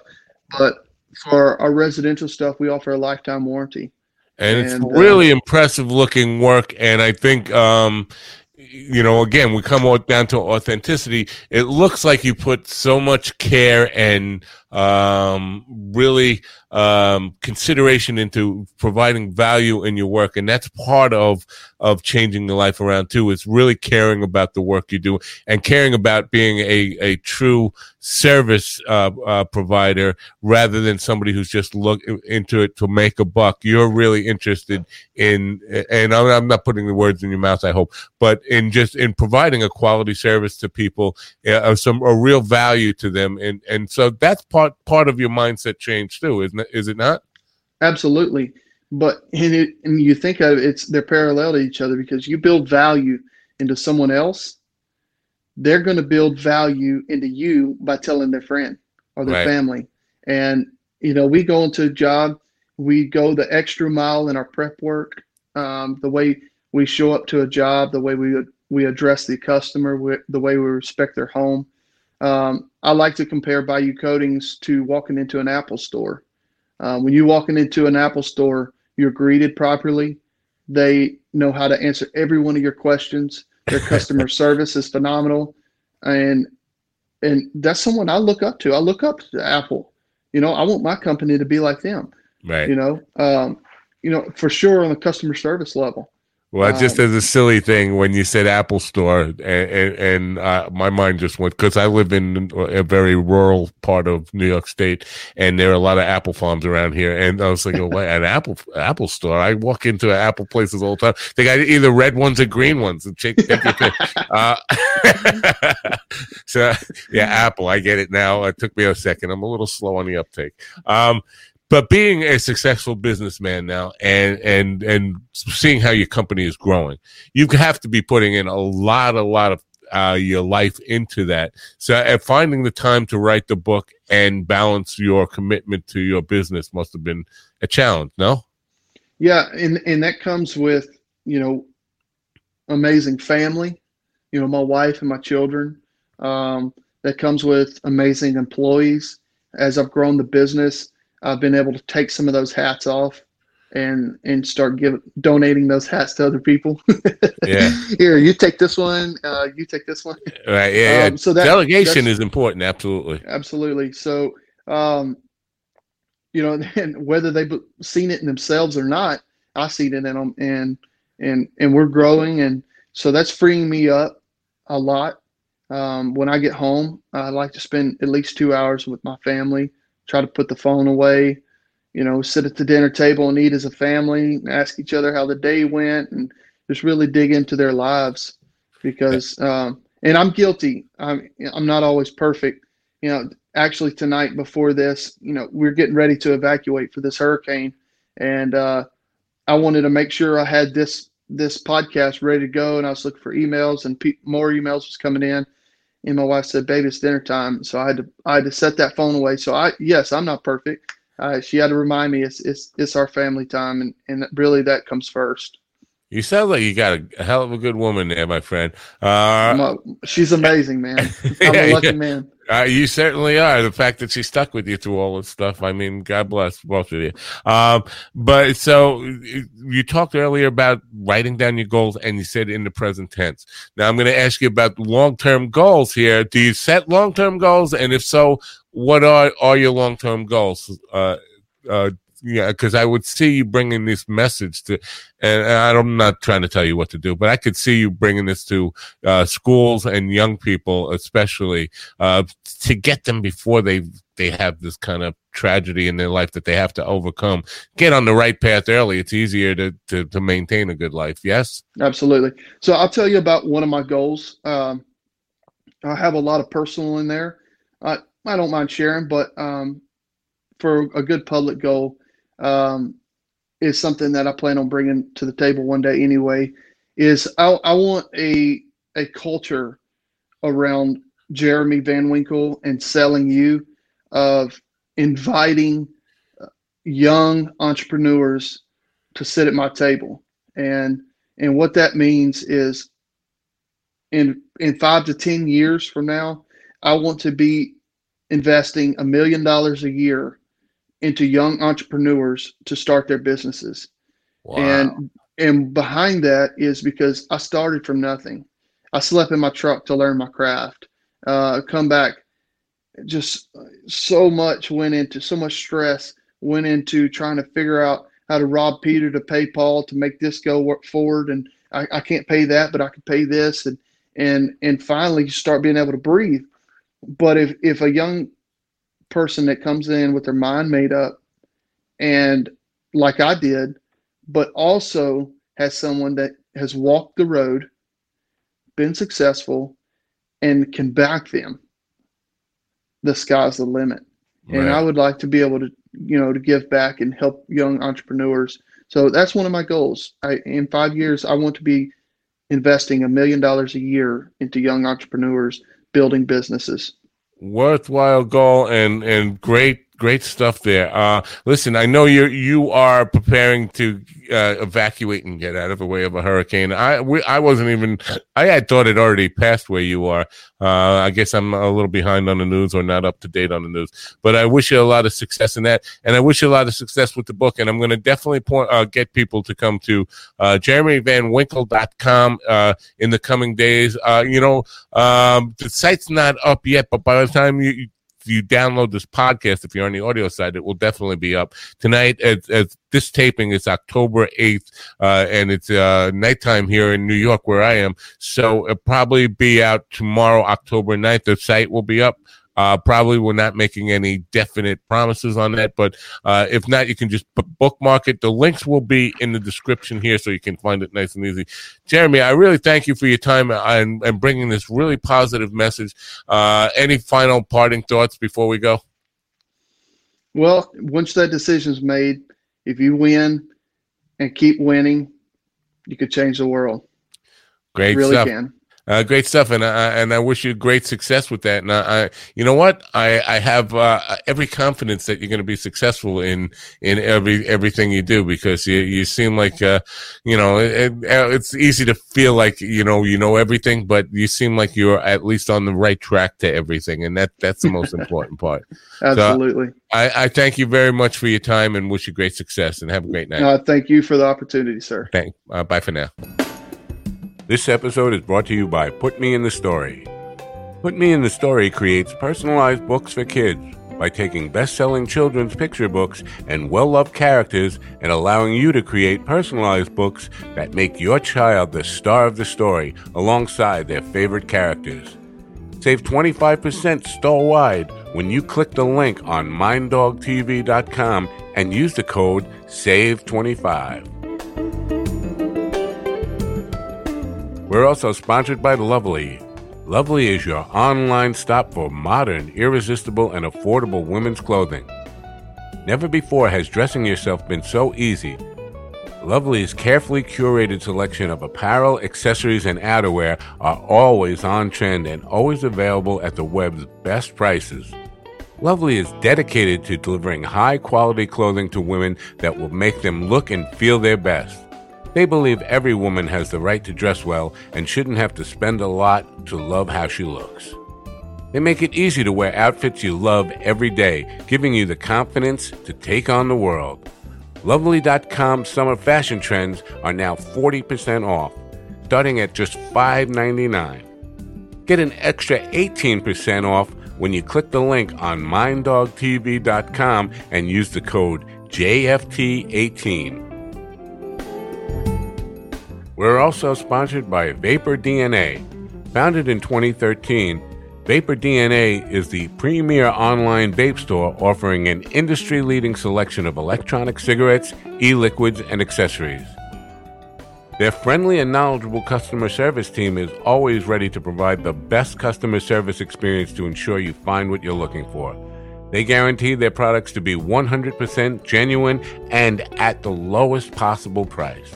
but for our residential stuff, we offer a lifetime warranty. And, and it's really uh, impressive looking work. And I think, um, you know, again, we come down to authenticity. It looks like you put so much care and um, really um, consideration into providing value in your work, and that's part of of changing the life around too. Is really caring about the work you do and caring about being a a true service uh, uh, provider rather than somebody who's just look into it to make a buck. You're really interested in, and I'm not putting the words in your mouth, I hope, but in just in providing a quality service to people, uh, some a real value to them, and and so that's part part part of your mindset change too, isn't it? Is it not? Absolutely. But and, it, and you think of it, it's they're parallel to each other because you build value into someone else, they're going to build value into you by telling their friend or their right. family. And you know, we go into a job, we go the extra mile in our prep work, um, the way we show up to a job, the way we we address the customer, the way we respect their home. Um, I like to compare Bayou Coatings to walking into an Apple store. Uh, when you're walking into an Apple store, you're greeted properly. They know how to answer every one of your questions. Their customer service is phenomenal, and and that's someone I look up to. I look up to Apple. You know, I want my company to be like them. Right. You know, um, you know for sure on the customer service level. Well, um, just as a silly thing, when you said Apple Store, and, and, and uh, my mind just went because I live in a very rural part of New York State, and there are a lot of apple farms around here. And I was like, oh, an Apple Apple Store? I walk into Apple places all the time. They got either red ones or green ones. And take, take. Uh, so yeah, Apple. I get it now. It took me a second. I'm a little slow on the uptake. Um, but being a successful businessman now and and and seeing how your company is growing you have to be putting in a lot a lot of uh, your life into that. So uh, finding the time to write the book and balance your commitment to your business must have been a challenge no? Yeah and and that comes with you know amazing family you know my wife and my children. Um, that comes with amazing employees. As i've grown the business I've been able to take some of those hats off and and start giving donating those hats to other people. Yeah. Here, you take this one. Uh, you take this one. Right. Yeah. Um, yeah. so that- Delegation is important. Absolutely. Absolutely. So, um, you know, and whether they've seen it in themselves or not, I see it in them, and and and we're growing, and so that's freeing me up a lot. Um, when I get home, I like to spend at least two hours with my family. Try to put the phone away. You know, sit at the dinner table and eat as a family, and ask each other how the day went, and just really dig into their lives. Because, um, and I'm guilty. I'm I'm not always perfect. You know, actually tonight before this, you know, we're getting ready to evacuate for this hurricane, and uh, I wanted to make sure I had this this podcast ready to go, and I was looking for emails, and pe- more emails was coming in, and my wife said, "Baby, it's dinner time," so I had to I had to set that phone away. So I yes, I'm not perfect. Uh, she had to remind me it's it's it's our family time, and and really that comes first. You sound like you got a, hell of a good woman there, my friend. Uh, a- she's amazing, man. I'm Yeah, a lucky yeah. man. Uh, you certainly are. The fact that she stuck with you through all this stuff, I mean, God bless both of you. Um, but so you talked earlier about writing down your goals, and you said in the present tense. Now I'm going to ask you about long term goals here. Do you set long term goals, and if so, what are are your long term goals? Uh, uh, yeah, because I would see you bringing this message to, and I'm not trying to tell you what to do, but I could see you bringing this to uh, schools and young people, especially uh, to get them before they they have this kind of tragedy in their life that they have to overcome. Get on the right path early. It's easier to to, to maintain a good life. Yes. Absolutely. So I'll tell you about one of my goals. Um, I have a lot of personal in there. I I don't mind sharing, but um, for a good public goal um, is something that I plan on bringing to the table one day anyway. Is I, I want a a culture around Jeremy Van Winkle and selling you of inviting uh, young entrepreneurs to sit at my table and and what that means is in in five to ten years from now i want to be investing a million dollars a year into young entrepreneurs to start their businesses. Wow. and and behind that is because i started from nothing. I slept in my truck to learn my craft. Uh, come back just so much went into so much stress went into trying to figure out how to rob Peter to pay Paul to make this go work forward, and I, I can't pay that, but I can pay this, and and and finally you start being able to breathe. But if if a young person that comes in with their mind made up, and like I did, but also has someone that has walked the road, been successful, and can back them, the sky's the limit and I would like to be able to, you know, to give back and help young entrepreneurs. So that's one of my goals. I, in five years, I want to be investing a million dollars a year into young entrepreneurs building businesses. Worthwhile goal and and great great stuff there. Uh listen i know you you are preparing to uh, evacuate and get out of the way of a hurricane. I we, i wasn't even i had thought it already passed where you are. Uh i guess i'm a little behind on the news or not up to date on the news but i wish you a lot of success in that. And i wish you a lot of success with the book. And i'm going to definitely point uh, get people to come to uh jeremyvanwinkle.com uh in the coming days. Uh you know um, the site's not up yet, but by the time you you download this podcast, if you're on the audio side, it will definitely be up tonight. As, as this taping is October eighth, uh, and it's uh, nighttime here in New York where I am, so it'll probably be out tomorrow, October 9th. The site will be up. Uh, probably we're not making any definite promises on that, but uh, if not, you can just bookmark it. The links will be in the description here, so you can find it nice and easy. Jeremy, I really thank you for your time and, and bringing this really positive message. Uh, any final parting thoughts before we go? Well, once that decision's made, if you win and keep winning, you could change the world. Great you really stuff. can. Uh, great stuff, and I and I wish you great success with that. And I, I you know what, I I have uh, every confidence that you're going to be successful in in every everything you do because you you seem like uh, you know it, it's easy to feel like you know you know everything, but you seem like you're at least on the right track to everything, and that that's the most important part. Absolutely. So I, I thank you very much for your time and wish you great success and have a great night. Uh, thank you for the opportunity, sir. Thank. Uh, bye for now. This episode is brought to you by Put Me in the Story. Put Me in the Story creates personalized books for kids by taking best selling children's picture books and well loved characters and allowing you to create personalized books that make your child the star of the story alongside their favorite characters. Save 25% store wide when you click the link on minddogtv.com and use the code SAVE25. We're also sponsored by Lovely. Lovely is your online stop for modern, irresistible, and affordable women's clothing. Never before has dressing yourself been so easy. Lovely's carefully curated selection of apparel, accessories, and outerwear are always on trend and always available at the web's best prices. Lovely is dedicated to delivering high quality clothing to women that will make them look and feel their best. They believe every woman has the right to dress well and shouldn't have to spend a lot to love how she looks. They make it easy to wear outfits you love every day, giving you the confidence to take on the world. Lovely.com summer fashion trends are now 40% off, starting at just $5.99. Get an extra 18% off when you click the link on minddogtv.com and use the code JFT18. We're also sponsored by Vapor DNA. Founded in 2013, Vapor DNA is the premier online vape store offering an industry leading selection of electronic cigarettes, e liquids, and accessories. Their friendly and knowledgeable customer service team is always ready to provide the best customer service experience to ensure you find what you're looking for. They guarantee their products to be 100% genuine and at the lowest possible price.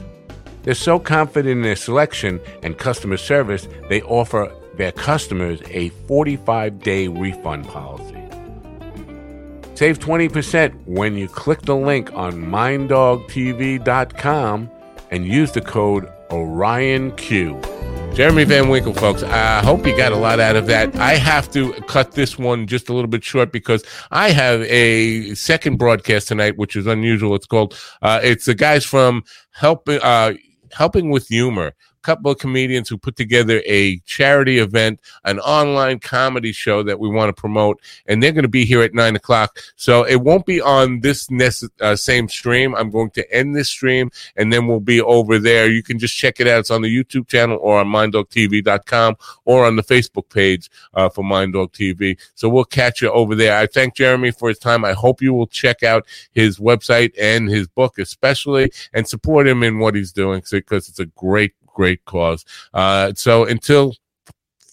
They're so confident in their selection and customer service, they offer their customers a 45 day refund policy. Save 20% when you click the link on minddogtv.com and use the code OrionQ. Jeremy Van Winkle, folks, I hope you got a lot out of that. I have to cut this one just a little bit short because I have a second broadcast tonight, which is unusual. It's called, uh, it's the guys from Help, uh, helping with humor couple of comedians who put together a charity event, an online comedy show that we want to promote, and they're going to be here at nine o'clock. So it won't be on this uh, same stream. I'm going to end this stream, and then we'll be over there. You can just check it out. It's on the YouTube channel or on minddogtv.com or on the Facebook page uh, for Minddog TV. So we'll catch you over there. I thank Jeremy for his time. I hope you will check out his website and his book, especially, and support him in what he's doing because it's a great great cause. Uh, so until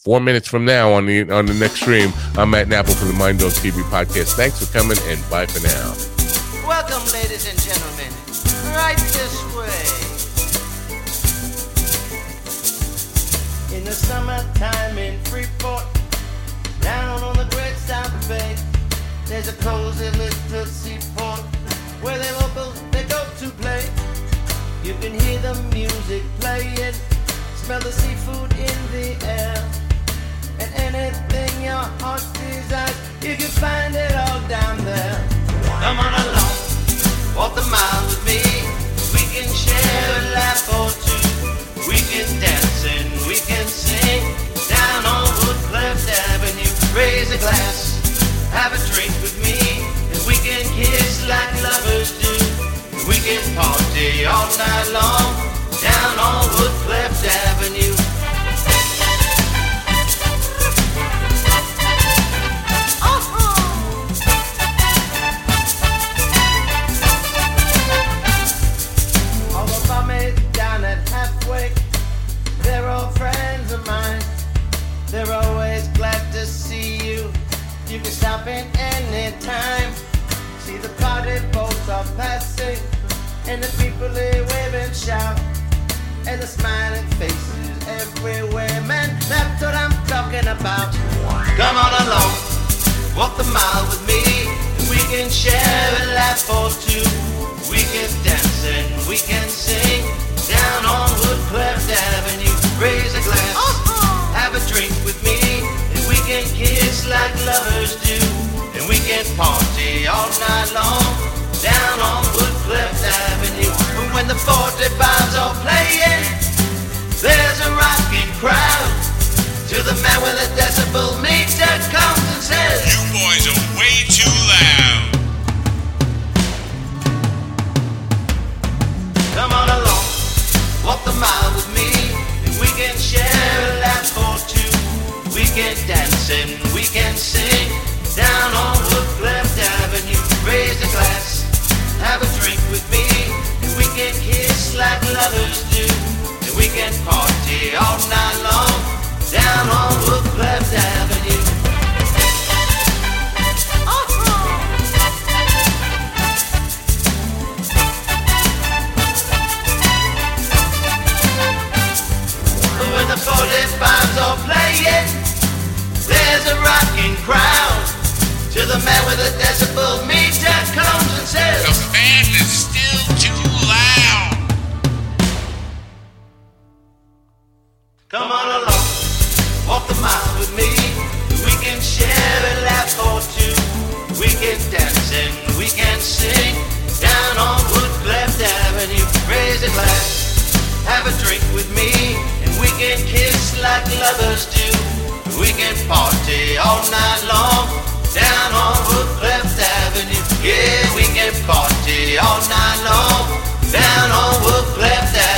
four minutes from now on the on the next stream, I'm Matt Napple for the Mind Dog TV podcast. Thanks for coming and bye for now. Welcome, ladies and gentlemen. Right this way. In the summertime in Freeport, down on the great South Bay, there's a cozy little seaport where they locals You can hear the music playing, smell the seafood in the air, and anything your heart desires, you can find it all down there. Come on along, walk the mile with me. We can share a laugh or two. We can dance and we can sing down on Woodcleft Avenue. Raise a glass, have a drink with me, and we can kiss like lovers do. Can party all night long down on Woodcleft Avenue. Uh-huh. All the bummies down at halfway, they're all friends of mine. They're always glad to see you. You can stop in any time. See the party boats are passing, and the people they wave and shout, and the smiling faces everywhere. Man, that's what I'm talking about. Come on along, walk the mile with me. And we can share a laugh or two. We can dance and we can sing down on Woodcleft Avenue. Raise a glass, uh-huh. have a drink with me. And we can kiss like lovers do. And we can party all night long down on Woodcleft Avenue. And when the 45s are playing, there's a rocking crowd. To the man with a decibel meter comes and says, You boys are way too loud. Come on along, walk the mile with me, and we can share a laugh or two. We can dance and we can sing down on Woodcleft Avenue. Raise a glass, have a drink with me, and we can kiss like lovers do. And we can party all night long down on Woodcleft Avenue. Uh-huh. When the 45s are playing, there's a rocking crowd. To the man with a decibel meter comes and says, We can share a laugh or two. We can dance and we can sing down on Woodcleft Avenue. Raise a glass, have a drink with me, and we can kiss like lovers do. We can party all night long down on Woodcleft Avenue. Yeah, we can party all night long down on Woodcleft Avenue.